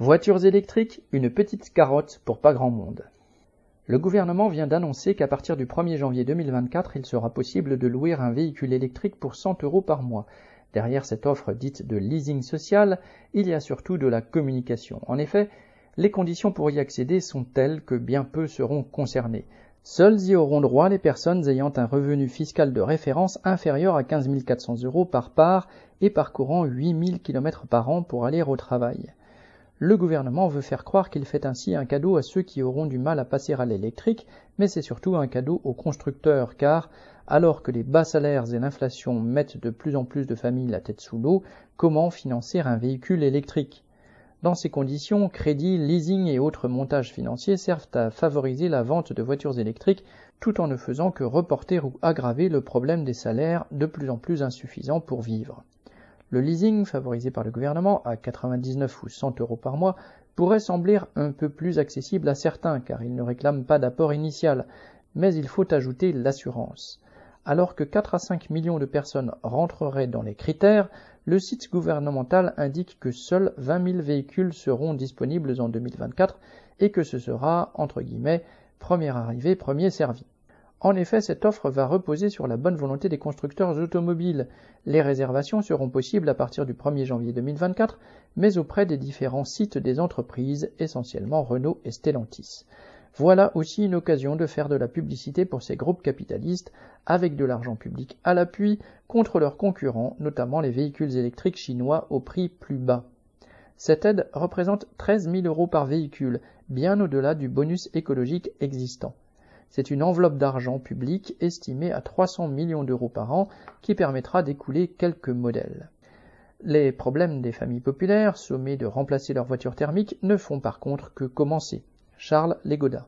Voitures électriques, une petite carotte pour pas grand monde. Le gouvernement vient d'annoncer qu'à partir du 1er janvier 2024, il sera possible de louer un véhicule électrique pour 100 euros par mois. Derrière cette offre dite de leasing social, il y a surtout de la communication. En effet, les conditions pour y accéder sont telles que bien peu seront concernés. Seules y auront droit les personnes ayant un revenu fiscal de référence inférieur à 15 400 euros par part et parcourant 8000 km par an pour aller au travail. Le gouvernement veut faire croire qu'il fait ainsi un cadeau à ceux qui auront du mal à passer à l'électrique, mais c'est surtout un cadeau aux constructeurs, car alors que les bas salaires et l'inflation mettent de plus en plus de familles la tête sous l'eau, comment financer un véhicule électrique? Dans ces conditions, crédit, leasing et autres montages financiers servent à favoriser la vente de voitures électriques tout en ne faisant que reporter ou aggraver le problème des salaires de plus en plus insuffisants pour vivre. Le leasing, favorisé par le gouvernement à 99 ou 100 euros par mois, pourrait sembler un peu plus accessible à certains car il ne réclame pas d'apport initial, mais il faut ajouter l'assurance. Alors que 4 à 5 millions de personnes rentreraient dans les critères, le site gouvernemental indique que seuls 20 000 véhicules seront disponibles en 2024 et que ce sera, entre guillemets, premier arrivé, premier servi. En effet, cette offre va reposer sur la bonne volonté des constructeurs automobiles. Les réservations seront possibles à partir du 1er janvier 2024, mais auprès des différents sites des entreprises, essentiellement Renault et Stellantis. Voilà aussi une occasion de faire de la publicité pour ces groupes capitalistes, avec de l'argent public à l'appui, contre leurs concurrents, notamment les véhicules électriques chinois au prix plus bas. Cette aide représente 13 000 euros par véhicule, bien au-delà du bonus écologique existant. C'est une enveloppe d'argent public estimée à 300 millions d'euros par an qui permettra d'écouler quelques modèles. Les problèmes des familles populaires, sommées de remplacer leur voiture thermique, ne font par contre que commencer. Charles Legoda.